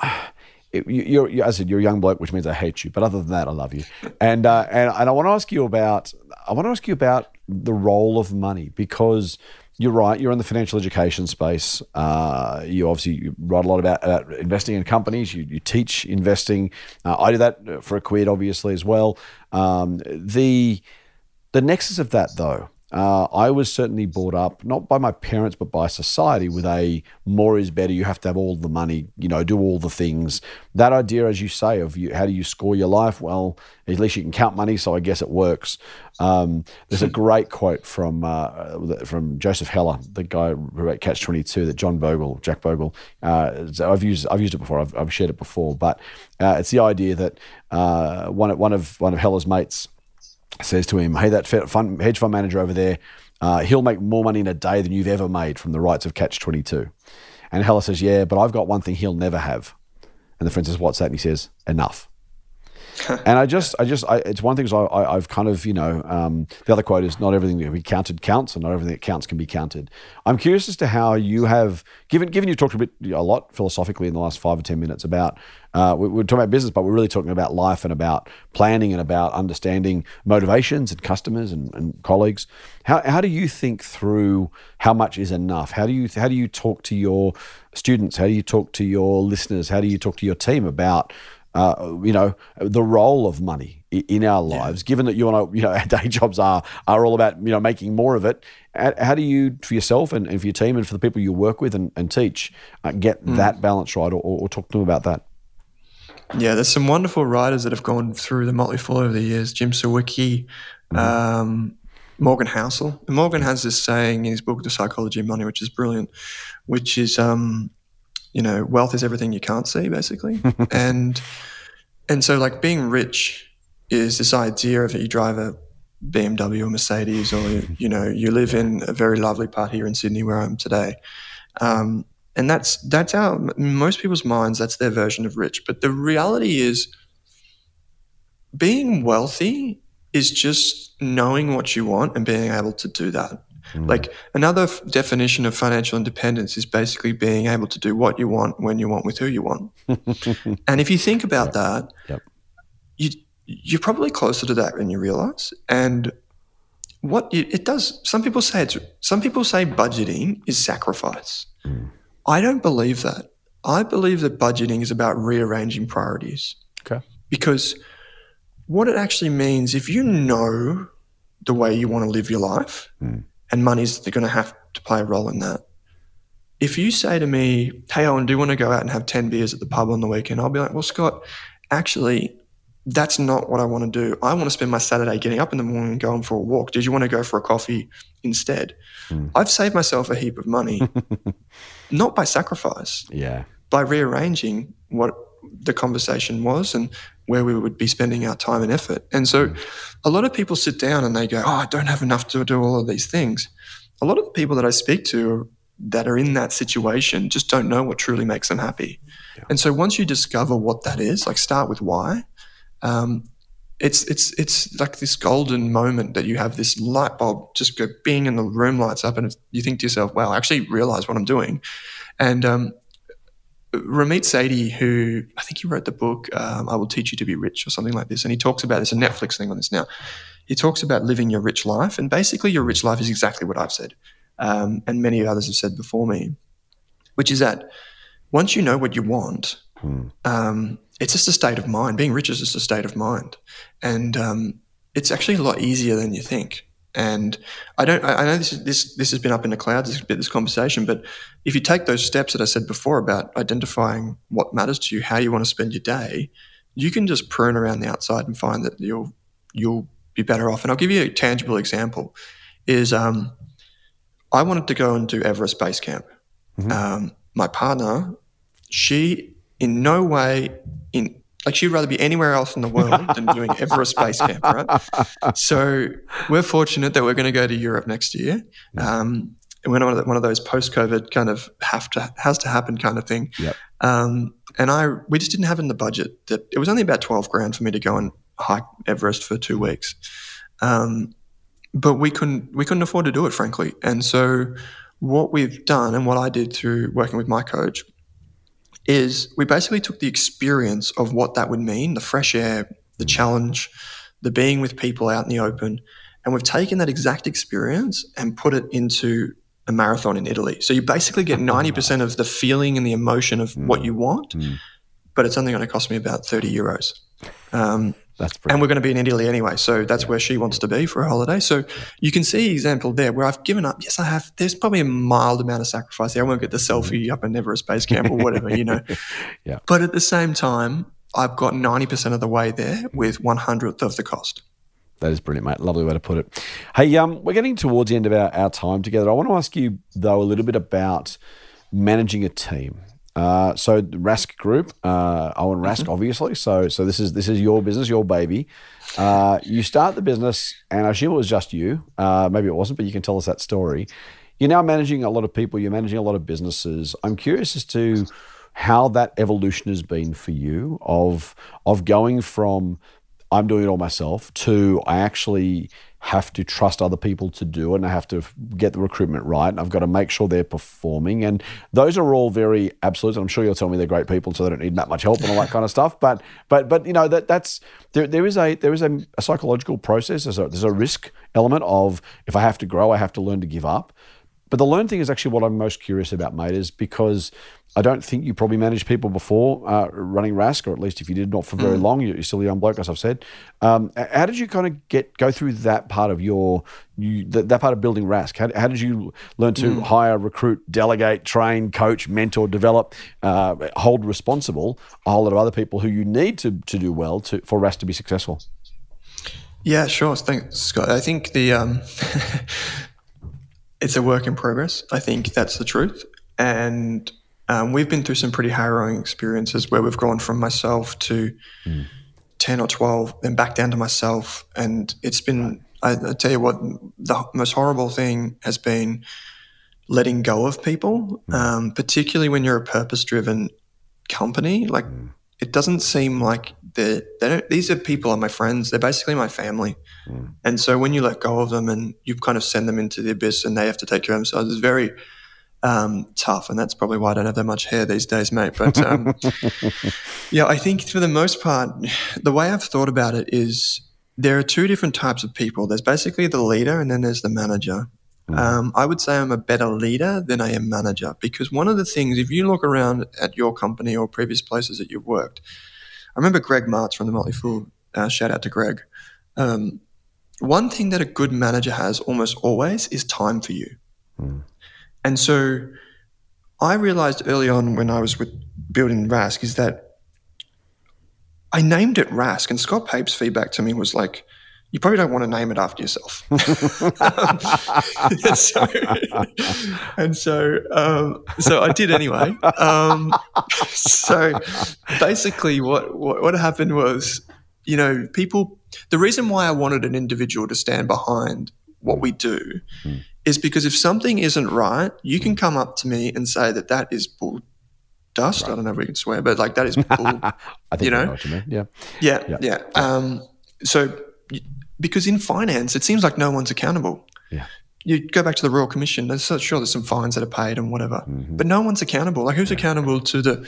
it, you're, you're, as I said, you're a young bloke, which means I hate you. But other than that, I love you. And, uh, and, and I want to ask you about, I want to ask you about the role of money because – you're right. You're in the financial education space. Uh, you obviously write a lot about, about investing in companies. You, you teach investing. Uh, I do that for a quid, obviously, as well. Um, the the nexus of that, though, uh, I was certainly brought up not by my parents but by society with a more is better. You have to have all the money, you know, do all the things. That idea, as you say, of you, how do you score your life? Well, at least you can count money, so I guess it works. Um, there's a great quote from uh, from Joseph Heller, the guy who wrote Catch Twenty Two, that John Bogle, Jack Bogle. Uh, I've used I've used it before. I've, I've shared it before, but uh, it's the idea that uh, one one of one of Heller's mates says to him, "Hey, that fund, hedge fund manager over there, uh, he'll make more money in a day than you've ever made from the rights of Catch 22." And Heller says, "Yeah, but I've got one thing he'll never have." And the friend says, "What's that?" And he says, "Enough." and I just, I just, I, it's one thing. So I, have kind of, you know, um, the other quote is, "Not everything that can be counted counts, and not everything that counts can be counted." I'm curious as to how you have given, given you talked a bit, a lot philosophically in the last five or ten minutes about. Uh, we, we're talking about business, but we're really talking about life and about planning and about understanding motivations and customers and, and colleagues. How, how do you think through how much is enough? How do you how do you talk to your students? How do you talk to your listeners? How do you talk to your team about uh, you know, the role of money in our lives, yeah. given that you want to, you know, our day jobs are are all about, you know, making more of it. How do you, for yourself and, and for your team and for the people you work with and, and teach, uh, get mm. that balance right or, or, talk to them about that? Yeah, there's some wonderful writers that have gone through the Motley Fool over the years. Jim Sawicki, mm. um, Morgan Housel. And Morgan has this saying in his book, The Psychology of Money, which is brilliant, which is, um, you know, wealth is everything you can't see, basically. and and so like being rich is this idea of that you drive a BMW or Mercedes, or you know, you live in a very lovely part here in Sydney where I'm today. Um, and that's that's how most people's minds that's their version of rich. But the reality is, being wealthy is just knowing what you want and being able to do that. Mm. Like another f- definition of financial independence is basically being able to do what you want when you want with who you want. and if you think about yep. that, yep. you you're probably closer to that than you realize. And what you, it does, some people say it's some people say budgeting is sacrifice. Mm. I don't believe that. I believe that budgeting is about rearranging priorities. Okay. Because what it actually means, if you know the way you want to live your life, mm and money's going to have to play a role in that. If you say to me, "Hey, Owen, do you want to go out and have ten beers at the pub on the weekend?" I'll be like, "Well, Scott, actually, that's not what I want to do. I want to spend my Saturday getting up in the morning and going for a walk. Did you want to go for a coffee instead?" Mm. I've saved myself a heap of money, not by sacrifice. Yeah. By rearranging what the conversation was and where we would be spending our time and effort. And so a lot of people sit down and they go, Oh, I don't have enough to do all of these things. A lot of the people that I speak to that are in that situation just don't know what truly makes them happy. Yeah. And so once you discover what that is, like start with why, um, it's it's it's like this golden moment that you have this light bulb just go being in the room lights up and you think to yourself, wow, I actually realize what I'm doing. And um, Ramit Sethi, who I think he wrote the book um, "I Will Teach You to Be Rich" or something like this, and he talks about there's a Netflix thing on this now. He talks about living your rich life, and basically, your rich life is exactly what I've said, um, and many others have said before me, which is that once you know what you want, hmm. um, it's just a state of mind. Being rich is just a state of mind, and um, it's actually a lot easier than you think. And I don't. I know this is, this this has been up in the clouds this bit this conversation, but if you take those steps that I said before about identifying what matters to you, how you want to spend your day, you can just prune around the outside and find that you'll you'll be better off. And I'll give you a tangible example. Is um, I wanted to go and do Everest Base Camp. Mm-hmm. Um, my partner, she in no way in like she'd rather be anywhere else in the world than doing Everest Base Camp, right? So we're fortunate that we're going to go to Europe next year. Um, and we're one of, one of those post-COVID kind of have to has to happen kind of thing. Yep. Um, and I we just didn't have in the budget that it was only about twelve grand for me to go and hike Everest for two weeks. Um, but we couldn't we couldn't afford to do it, frankly. And so what we've done and what I did through working with my coach is we basically took the experience of what that would mean the fresh air, the challenge, the being with people out in the open. And we've taken that exact experience and put it into a marathon in Italy. So you basically get 90% of the feeling and the emotion of mm. what you want, mm. but it's only going to cost me about 30 euros. Um, That's and we're going to be in Italy anyway, so that's yeah. where she wants to be for a holiday. So you can see example there where I've given up. Yes, I have. There's probably a mild amount of sacrifice there. I won't get the selfie up in Everest Base Camp or whatever, you know. yeah. But at the same time, I've got 90% of the way there with one hundredth of the cost. That is brilliant, mate. Lovely way to put it. Hey, um, we're getting towards the end of our, our time together. I want to ask you, though, a little bit about managing a team. Uh, so Rask Group, uh, Owen Rask, mm-hmm. obviously. So so this is this is your business, your baby. Uh, you start the business, and I assume it was just you. Uh, maybe it wasn't, but you can tell us that story. You're now managing a lot of people. You're managing a lot of businesses. I'm curious as to how that evolution has been for you of of going from I'm doing it all myself. To I actually have to trust other people to do it and I have to get the recruitment right and I've got to make sure they're performing. And those are all very absolute I'm sure you'll tell me they're great people so they don't need that much help and all that kind of stuff. But but but you know that that's there, there is a there is a, a psychological process. There's a, there's a risk element of if I have to grow I have to learn to give up but the learn thing is actually what I'm most curious about, mate, is because I don't think you probably managed people before uh, running Rask, or at least if you did, not for very mm. long. You're still a young bloke, as I've said. Um, how did you kind of get go through that part of your you, that, that part of building Rask? How, how did you learn to mm. hire, recruit, delegate, train, coach, mentor, develop, uh, hold responsible a whole lot of other people who you need to to do well to for Rask to be successful? Yeah, sure. Thanks, Scott. I think the um, it's a work in progress. I think that's the truth. And um, we've been through some pretty harrowing experiences where we've gone from myself to mm. 10 or 12, then back down to myself. And it's been, I, I, tell you what, the most horrible thing has been letting go of people, mm. um, particularly when you're a purpose driven company. Like, mm. it doesn't seem like they're, they don't, these are people are my friends. They're basically my family. Mm. And so when you let go of them and you kind of send them into the abyss and they have to take care of themselves, it's very um, tough. And that's probably why I don't have that much hair these days, mate. But um, yeah, I think for the most part, the way I've thought about it is there are two different types of people. There's basically the leader and then there's the manager. Mm. Um, I would say I'm a better leader than I am manager because one of the things, if you look around at your company or previous places that you've worked, I remember Greg Martz from the Motley Fool. Uh, shout out to Greg. Um, one thing that a good manager has almost always is time for you. Mm. And so I realized early on when I was with building Rask is that I named it Rask, and Scott Pape's feedback to me was like, you probably don't want to name it after yourself. um, and so, and so, um, so I did anyway. Um, so basically, what, what, what happened was, you know, people. The reason why I wanted an individual to stand behind what we do mm. is because if something isn't right, you can come up to me and say that that is bull dust. Right. I don't know if we can swear, but like that is bull. I think you know, know what you mean. Yeah, yeah, yeah. yeah. Um, so because in finance, it seems like no one's accountable. Yeah. You go back to the Royal Commission, there's sure there's some fines that are paid and whatever, mm-hmm. but no one's accountable. Like who's yeah. accountable to the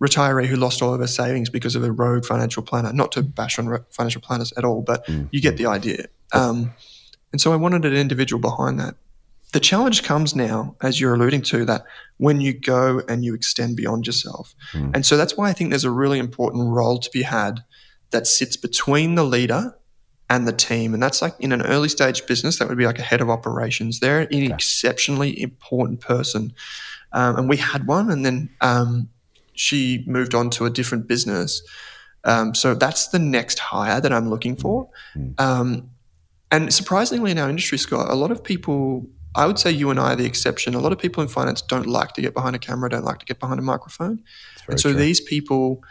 retiree who lost all of her savings because of a rogue financial planner? Not to bash on financial planners at all, but mm-hmm. you get the idea. Um, and so I wanted an individual behind that. The challenge comes now, as you're alluding to, that when you go and you extend beyond yourself. Mm. And so that's why I think there's a really important role to be had that sits between the leader and the team. And that's like in an early stage business, that would be like a head of operations. They're an okay. exceptionally important person. Um, and we had one, and then um, she moved on to a different business. Um, so that's the next hire that I'm looking for. Mm. and surprisingly, in our industry, Scott, a lot of people, I would say you and I are the exception. A lot of people in finance don't like to get behind a camera, don't like to get behind a microphone. And so true. these people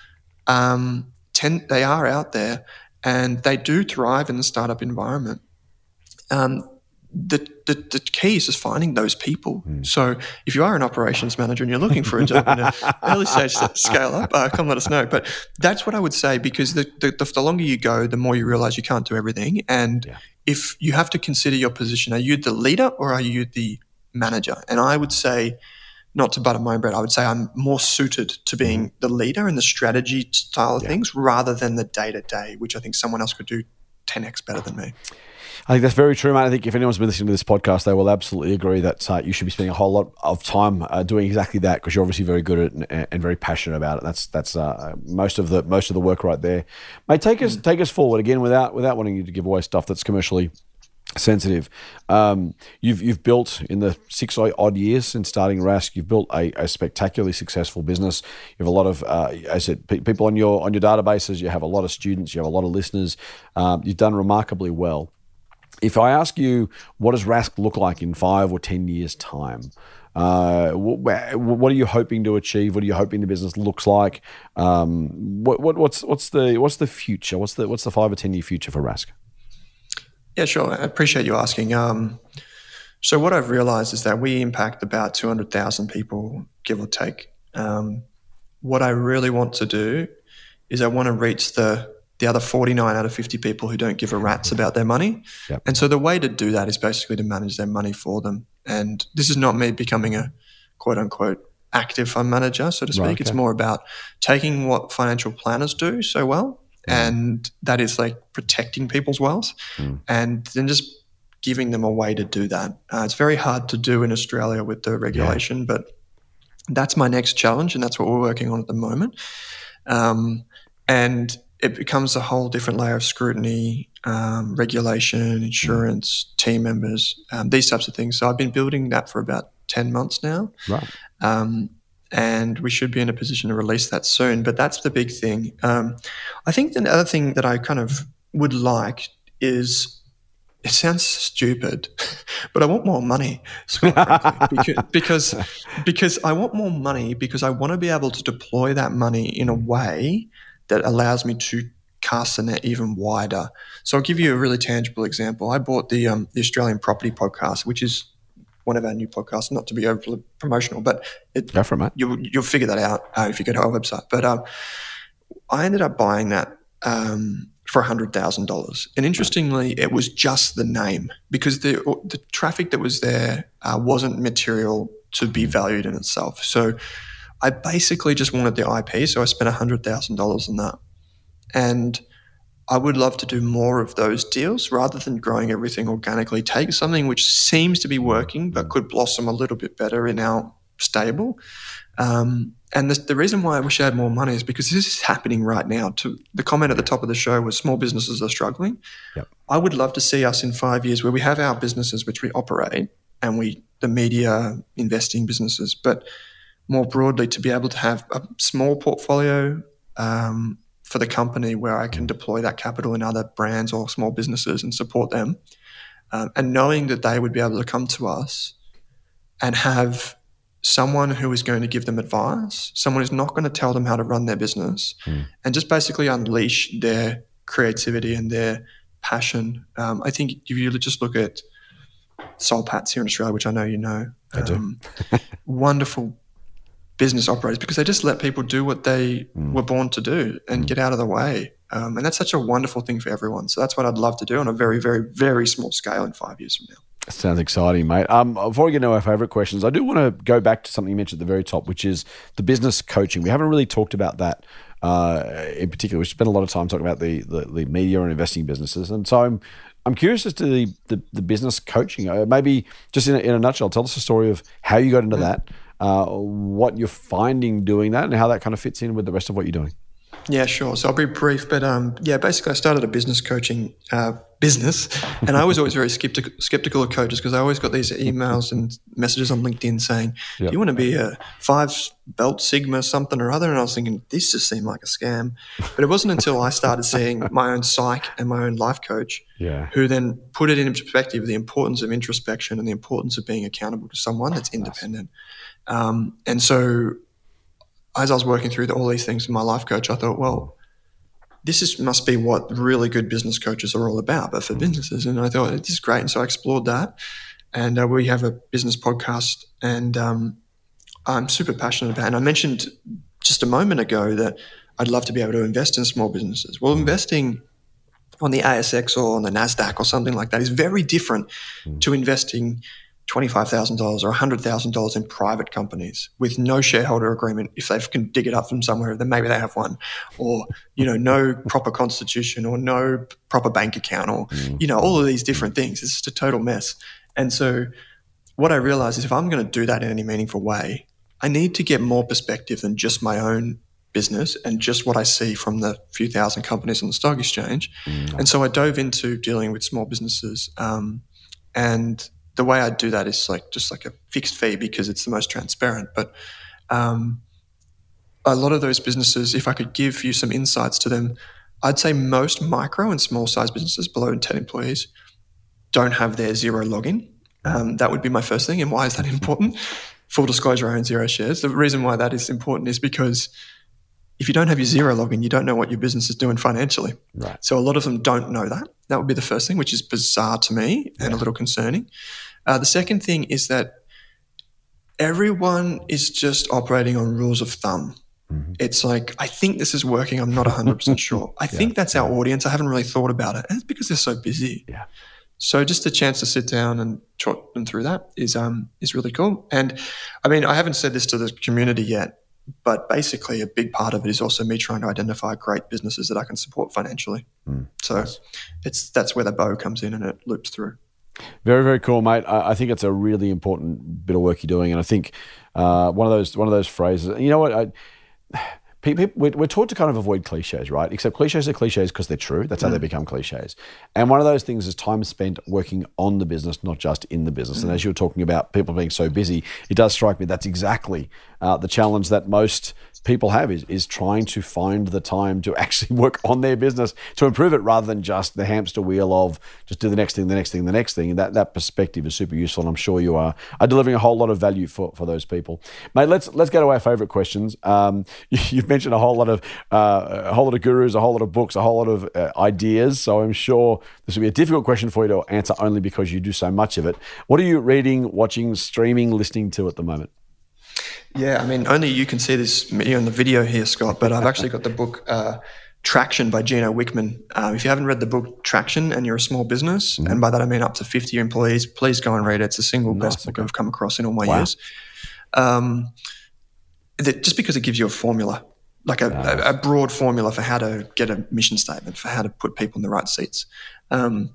um, tend, they are out there and they do thrive in the startup environment. Um, the, the, the key is just finding those people. Mm. So if you are an operations manager and you're looking for a job in an early stage scale up, uh, come let us know. But that's what I would say because the, the, the, longer you go, the more you realize you can't do everything. And yeah. if you have to consider your position, are you the leader or are you the manager? And I would say not to butter my own bread, I would say I'm more suited to being mm-hmm. the leader and the strategy style of yeah. things rather than the day to day, which I think someone else could do 10x better than me. I think that's very true, mate. I think if anyone's been listening to this podcast, they will absolutely agree that uh, you should be spending a whole lot of time uh, doing exactly that because you're obviously very good at it and, and, very passionate about it. That's that's uh, most of the most of the work right there. Mate, take us take us forward again without without wanting you to give away stuff that's commercially sensitive. Um, you've you've built in the six odd years since starting Rask, you've built a, a spectacularly successful business. You have a lot of, uh, I said, pe- people on your on your databases. You have a lot of students. You have a lot of listeners. Um, you've done remarkably well. If I ask you, what does Rask look like in five or ten years' time? Uh, what, what, are you hoping to achieve? What are you hoping the business looks like? Um, what, what, what's what's the what's the future? What's the what's the five or ten year future for Rask? Yeah, sure. I appreciate you asking. Um, so what I've realized is that we impact about 200,000 people, give or take. Um, what I really want to do is I want to reach the the other 49 out of 50 people who don't give a rat's about their money. Yep. And so the way to do that is basically to manage their money for them. And this is not me becoming a quote unquote active fund manager, so to speak. Right, okay. It's more about taking what financial planners do so well Mm. and that is like protecting people's wealth mm. and then just giving them a way to do that. Uh, it's very hard to do in Australia with the regulation, yeah. but that's my next challenge, and that's what we're working on at the moment. Um, and it becomes a whole different layer of scrutiny, um, regulation, insurance, team members, um, these types of things. So I've been building that for about 10 months now. Right. Um, and we should be in a position to release that soon. But that's the big thing. Um, I think the other thing that I kind of would like is it sounds stupid, but I want more money, because, because because I want more money because I want to be able to deploy that money in a way that allows me to cast the net even wider. So I'll give you a really tangible example. I bought the um, the Australian Property Podcast, which is one of our new podcasts. Not to be over promotional, but it, go for it. You, you'll figure that out uh, if you go to our website. But um, I ended up buying that um, for hundred thousand dollars, and interestingly, it was just the name because the the traffic that was there uh, wasn't material to be valued in itself. So I basically just wanted the IP, so I spent hundred thousand dollars on that, and I would love to do more of those deals rather than growing everything organically. Take something which seems to be working but could blossom a little bit better in our stable. Um, and the, the, reason why I wish I had more money is because this is happening right now. To the comment at the top of the show was small businesses are struggling. Yep. I would love to see us in five years where we have our businesses which we operate and we the media investing businesses, but more broadly to be able to have a small portfolio um, for the company where I can deploy that capital in other brands or small businesses and support them. Um, and knowing that they would be able to come to us and have someone who is going to give them advice, someone who's not going to tell them how to run their business, mm. and just basically unleash their creativity and their passion. Um, I think if you just look at Soul Patts here in Australia, which I know you know, um, wonderful business operators because they just let people do what they mm. were born to do and mm. get out of the way. Um, and that's such a wonderful thing for everyone. So that's what I'd love to do on a very, very, very small scale in five years from now. Sounds exciting, mate. Um, before we get into our favorite questions, I do want to go back to something you mentioned at the very top, which is the business coaching. We haven't really talked about that uh, in particular. We spent a lot of time talking about the, the, the media and investing businesses, and so I'm I'm curious as to the the, the business coaching. Uh, maybe just in a, in a nutshell, tell us a story of how you got into mm. that uh, what you're finding doing that and how that kind of fits in with the rest of what you're doing. Yeah, sure. So I'll be brief, but um, yeah, basically, I started a business coaching uh, business, and I was always very skeptical, skeptical of coaches because I always got these emails and messages on LinkedIn saying, yep. "Do you want to be a five belt sigma something or other?" And I was thinking, this just seemed like a scam. But it wasn't until I started seeing my own psych and my own life coach, yeah. who then put it into perspective the importance of introspection and the importance of being accountable to someone that's independent. Nice. Um, and so, as I was working through all these things with my life coach, I thought, well, this is, must be what really good business coaches are all about, but for mm. businesses. And I thought, this is great. And so I explored that. And uh, we have a business podcast, and um, I'm super passionate about it. And I mentioned just a moment ago that I'd love to be able to invest in small businesses. Well, investing on the ASX or on the NASDAQ or something like that is very different mm. to investing $25,000 or $100,000 in private companies with no shareholder agreement. If they can dig it up from somewhere then maybe they have one. Or you know no proper constitution or no proper bank account or mm. you know all of these different things. It's just a total mess. And so what I realized is if I'm going to do that in any meaningful way I need to get more perspective than just my own business and just what I see from the few thousand companies on the stock exchange. Mm. and so I dove into dealing with small businesses um, and the way I do that is like just like a fixed fee because it's the most transparent. But um, a lot of those businesses, if I could give you some insights to them, I'd say most micro and small size businesses below 10 employees don't have their Xero login. Um, that would be my first thing. And why is that important? Full disclosure, I own Xero shares. The reason why that is important is because if you don't have your Xero login, you don't know what your business is doing financially. Right. So a lot of them don't know that. That would be the first thing, which is bizarre to me and a little concerning. Uh, the second thing is that everyone is just operating on rules of thumb. Mm-hmm. It's like, I think this is working. I'm not 100% sure. I yeah. think that's our audience. I haven't really thought about it. And it's because they're so busy. Yeah. So just a chance to sit down and talk them through that is um is really cool. And I mean, I haven't said this to the community yet, but basically a big part of it is also me trying to identify great businesses that I can support financially. Mm, so nice. it's that's where the bow comes in and it loops through. Very, very cool, mate. I, I, think it's a really important bit of work you're doing, and I think uh, one of those one of those phrases. You know what? I, people, we're taught to kind of avoid cliches, right? Except cliches are cliches because they're true. That's how mm. they become cliches. And one of those things is time spent working on the business, not just in the business. Mm. And as you were talking about people being so busy, it does strike me that's exactly uh, the challenge that most people have is, is trying to find the time to actually work on their business to improve it rather than just the hamster wheel of just do the next thing, the next thing, the next thing. And that, that perspective is super useful. And I'm sure you are, are delivering a whole lot of value for, for those people. Mate, let's let's go to our favorite questions. Um, you, have mentioned a whole lot of uh, a whole lot of gurus, a whole lot of books, a whole lot of uh, ideas. So I'm sure this will be a difficult question for you to answer only because you do so much of it. What are you reading, watching, streaming, listening to at the moment? Yeah, I mean, only you can see this on the video here, Scott, but I've actually got the book uh, Traction by Gino Wickman. Uh, if you haven't read the book Traction and you're a small business, mm-hmm. and by that I mean up to 50 employees, please go and read it. It's the single nice, best book I've come across in all my wow. years. Um, that just because it gives you a formula, like a, nice. a, a, broad formula for how to get a mission statement, for how to put people in the right seats. Um,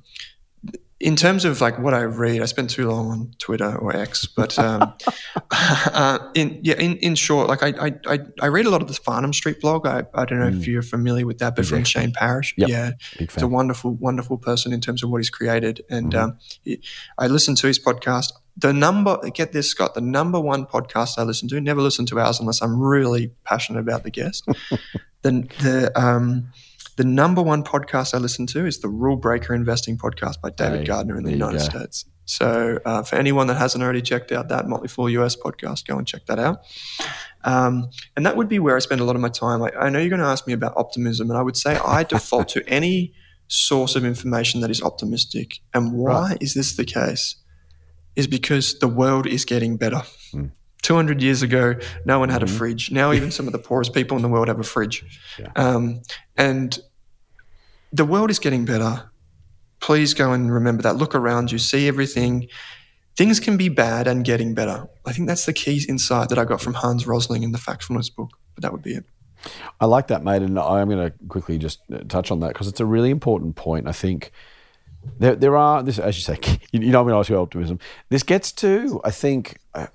in terms of like what I read, I spend too long on Twitter or X, but um, uh, in yeah, in, in short, like I, I I read a lot of the Farnam Street blog. I, I don't know mm. if you're familiar with that, but exactly. from Shane Parrish, yep. yeah, he's a wonderful wonderful person in terms of what he's created, and mm. um, he, I listened to his podcast. The number, get this, Scott, the number one podcast I listen to. Never listen to ours unless I'm really passionate about the guest. the the um the number one podcast I listen to is the Rule Breaker Investing podcast by David hey, Gardner in the United States. So, uh, for anyone that hasn't already checked out that Motley Fool US podcast, go and check that out. Um, and that would be where I spend a lot of my time. I, I know you're going to ask me about optimism, and I would say I default to any source of information that is optimistic. And why right. is this the case? Is because the world is getting better. Mm. 200 years ago, no one had mm-hmm. a fridge. Now, even some of the poorest people in the world have a fridge. Yeah. Um, and the world is getting better. Please go and remember that. Look around you, see everything. Things can be bad and getting better. I think that's the key insight that I got from Hans Rosling in the Factfulness book. But that would be it. I like that, mate. And I'm going to quickly just touch on that because it's a really important point. I think there, there are this as you say you know I'm going to ask you optimism. This gets to I think uh,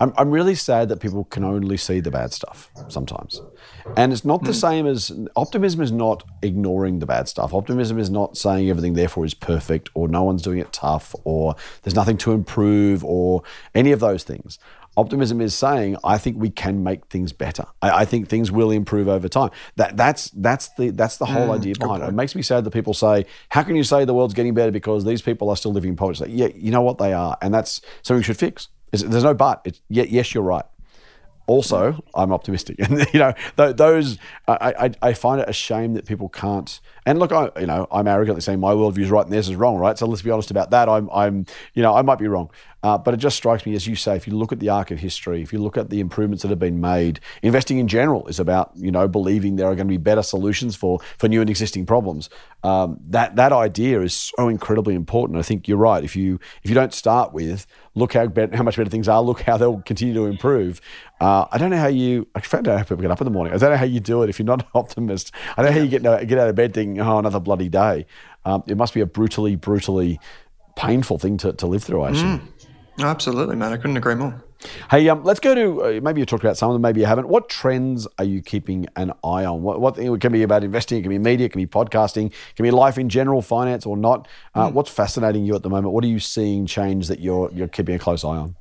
I'm, I'm really sad that people can only see the bad stuff sometimes. And it's not the hmm. same as optimism is not ignoring the bad stuff. Optimism is not saying everything therefore is perfect or no one's doing it tough or there's nothing to improve or any of those things Optimism is saying, I think we can make things better. I, I think things will improve over time. That that's that's the that's the whole mm, idea behind it. It makes me sad that people say, How can you say the world's getting better because these people are still living in poverty? Like, yeah, you know what they are, and that's something we should fix. There's no but. It's, yeah, yes, you're right. Also, I'm optimistic, and you know those. I, I, I find it a shame that people can't. And look, I you know I'm arrogantly saying my worldview is right and theirs is wrong, right? So let's be honest about that. I'm I'm you know I might be wrong, Uh, but it just strikes me, as you say, if you look at the arc of history, if you look at the improvements that have been made, investing in general is about you know believing there are going to be better solutions for for new and existing problems. Um, that that idea is so incredibly important. I think you're right. If you if you don't start with look how how much better things are, look how they'll continue to improve. Uh, I don't know how you. I don't know how people get up in the morning. I don't know how you do it if you're not an optimist. I don't know how you get get out of bed thinking, oh, another bloody day. Um, it must be a brutally, brutally painful thing to, to live through. I assume. Mm. Absolutely, man. I couldn't agree more. Hey, um, let's go to uh, maybe you talked about some of them, maybe you haven't. What trends are you keeping an eye on? What, what it can be about investing, it can be media, it can be podcasting, it can be life in general, finance or not. Uh, mm. What's fascinating you at the moment? What are you seeing change that you're you're keeping a close eye on?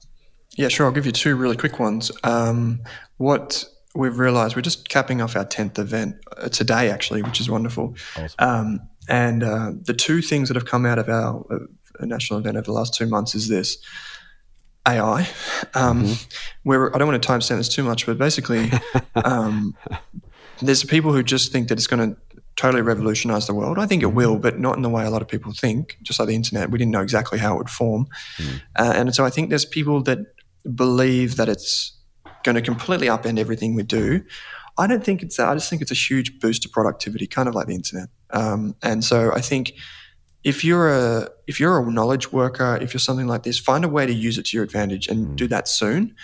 Yeah, sure. I'll give you two really quick ones. Um, what we've realized, we're just capping off our 10th event uh, today, actually, which is wonderful. Awesome. Um, and uh, the two things that have come out of our uh, national event over the last two months is this AI. Um, mm-hmm. Where I don't want to timestamp this too much, but basically, um, there's people who just think that it's going to totally revolutionize the world. I think it mm-hmm. will, but not in the way a lot of people think. Just like the internet, we didn't know exactly how it would form, mm. uh, and so I think there's people that believe that it's going to completely upend everything we do. I don't think it's that. I just think it's a huge boost to productivity, kind of like the internet. Um, and so I think if you're a if you're a knowledge worker, if you're something like this, find a way to use it to your advantage and mm. do that soon.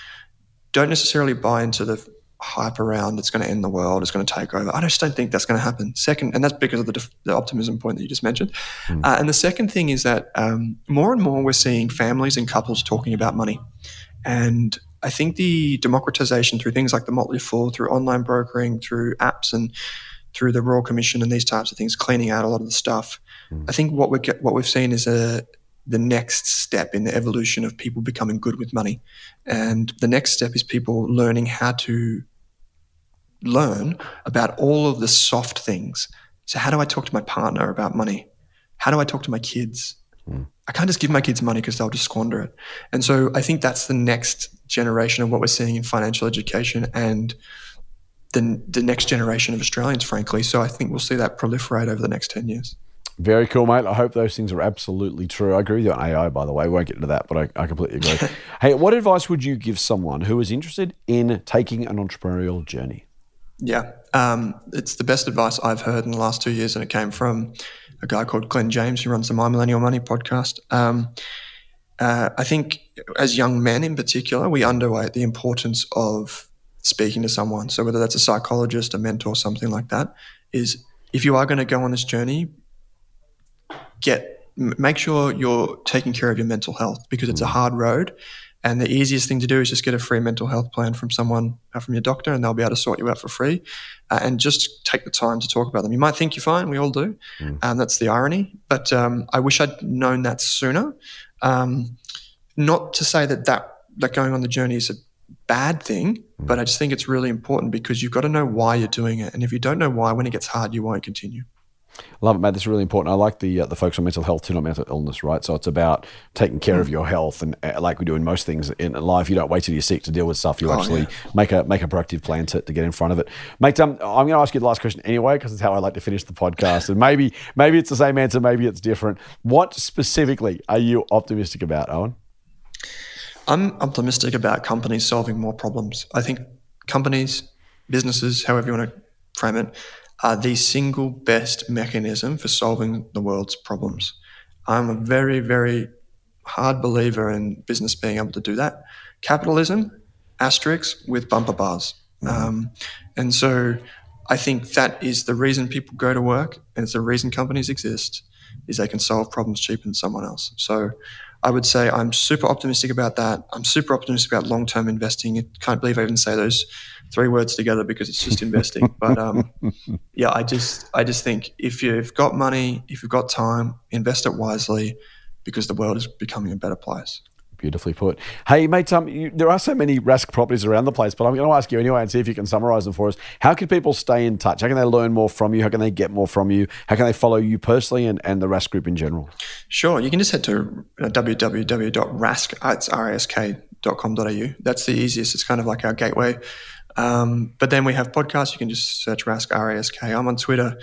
Don't necessarily buy into the hype around it's going to end the world, it's going to take over. I just don't think that's going to happen. Second, and that's because of the, the optimism point that you just mentioned. Mm. Uh, and the second thing is that um, more and more we're seeing families and couples talking about money, and I think the democratization through things like the Motley Fool, through online brokering, through apps, and through the Royal Commission and these types of things, cleaning out a lot of the stuff. Mm. I think what we're what we've seen is a the next step in the evolution of people becoming good with money, and the next step is people learning how to learn about all of the soft things. So, how do I talk to my partner about money? How do I talk to my kids? Mm. I can't just give my kids money because they'll just squander it. And so, I think that's the next generation of what we're seeing in financial education and the, the next generation of Australians, frankly. So I think we'll see that proliferate over the next 10 years. Very cool, mate. I hope those things are absolutely true. I agree with you on AI, by the way. We won't get into that, but I, I completely agree. hey, what advice would you give someone who is interested in taking an entrepreneurial journey? Yeah, um, it's the best advice I've heard in the last two years, and it came from a guy called Glenn James, who runs the My Millennial Money podcast. Um, uh, I think as young men in particular, we underweight the importance of speaking to someone. So whether that's a psychologist, a mentor, something like that, is if you are going to go on this journey, get make sure you're taking care of your mental health because it's a hard road. And the easiest thing to do is just get a free mental health plan from someone, uh, from your doctor, and they'll be able to sort you out for free. Uh, and just take the time to talk about them. You might think you're fine, we all do. Mm. Um, that's the irony. But um, I wish I'd known that sooner. Um, not to say that, that that going on the journey is a bad thing, but I just think it's really important because you've got to know why you're doing it. And if you don't know why, when it gets hard, you won't continue. Love it, mate. That's really important. I like the uh, the focus on mental health too, not mental illness, right? So it's about taking care mm. of your health, and uh, like we do in most things in life, you don't wait till you're sick to deal with stuff. You oh, actually yeah. make a make a proactive plan to, to get in front of it, mate. Um, I'm going to ask you the last question anyway because it's how I like to finish the podcast, and maybe maybe it's the same answer, maybe it's different. What specifically are you optimistic about, Owen? I'm optimistic about companies solving more problems. I think companies, businesses, however you want to frame it, are the single best mechanism for solving the world's problems. I'm a very, very hard believer in business being able to do that. Capitalism, asterisks with bumper bars. Mm-hmm. Um, and so I think that is the reason people go to work and it's the reason companies exist is they can solve problems cheaper than someone else. So I would say I'm super optimistic about that. I'm super optimistic about long term investing. I can't believe I even say those three words together because it's just investing. but um, yeah, I just I just think if you've got money, if you've got time, invest it wisely because the world is becoming a better place. Beautifully put. Hey, mate, um, you, there are so many Rask properties around the place, but I'm going to ask you anyway and see if you can summarize them for us. How can people stay in touch? How can they learn more from you? How can they get more from you? How can they follow you personally and, and the Rask Group in general? Sure. You can just head to uh, www.rask.com.au. That's the easiest. It's kind of like our gateway. Um, but then we have podcasts. You can just search Rask, R-A-S-K. I'm on Twitter.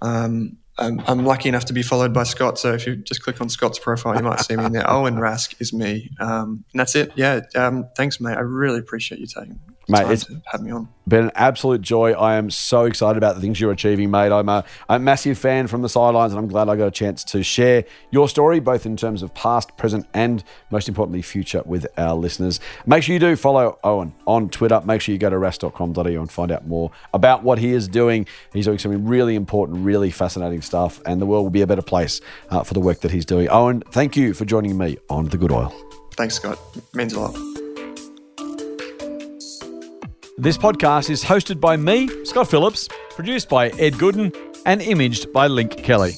Um, I'm, I'm, lucky enough to be followed by Scott. So if you just click on Scott's profile, you might see me in there. Owen Rask is me. Um, and that's it. Yeah. Um, thanks, mate. I really appreciate you taking mate, it's had me on. Been an absolute joy. I am so excited about the things you're achieving, mate. I'm a, a massive fan from the sidelines, and I'm glad I got a chance to share your story, both in terms of past, present, and most importantly, future with our listeners. Make sure you do follow Owen on Twitter. Make sure you go to rask.com.au and find out more about what he is doing. He's doing some really important, really fascinating stuff, and the world will be a better place uh, for the work that he's doing. Owen, thank you for joining me on The Good Oil. Thanks, Scott. It means a lot. This podcast is hosted by me, Scott Phillips, produced by Ed Gooden, and imaged by Link Kelly.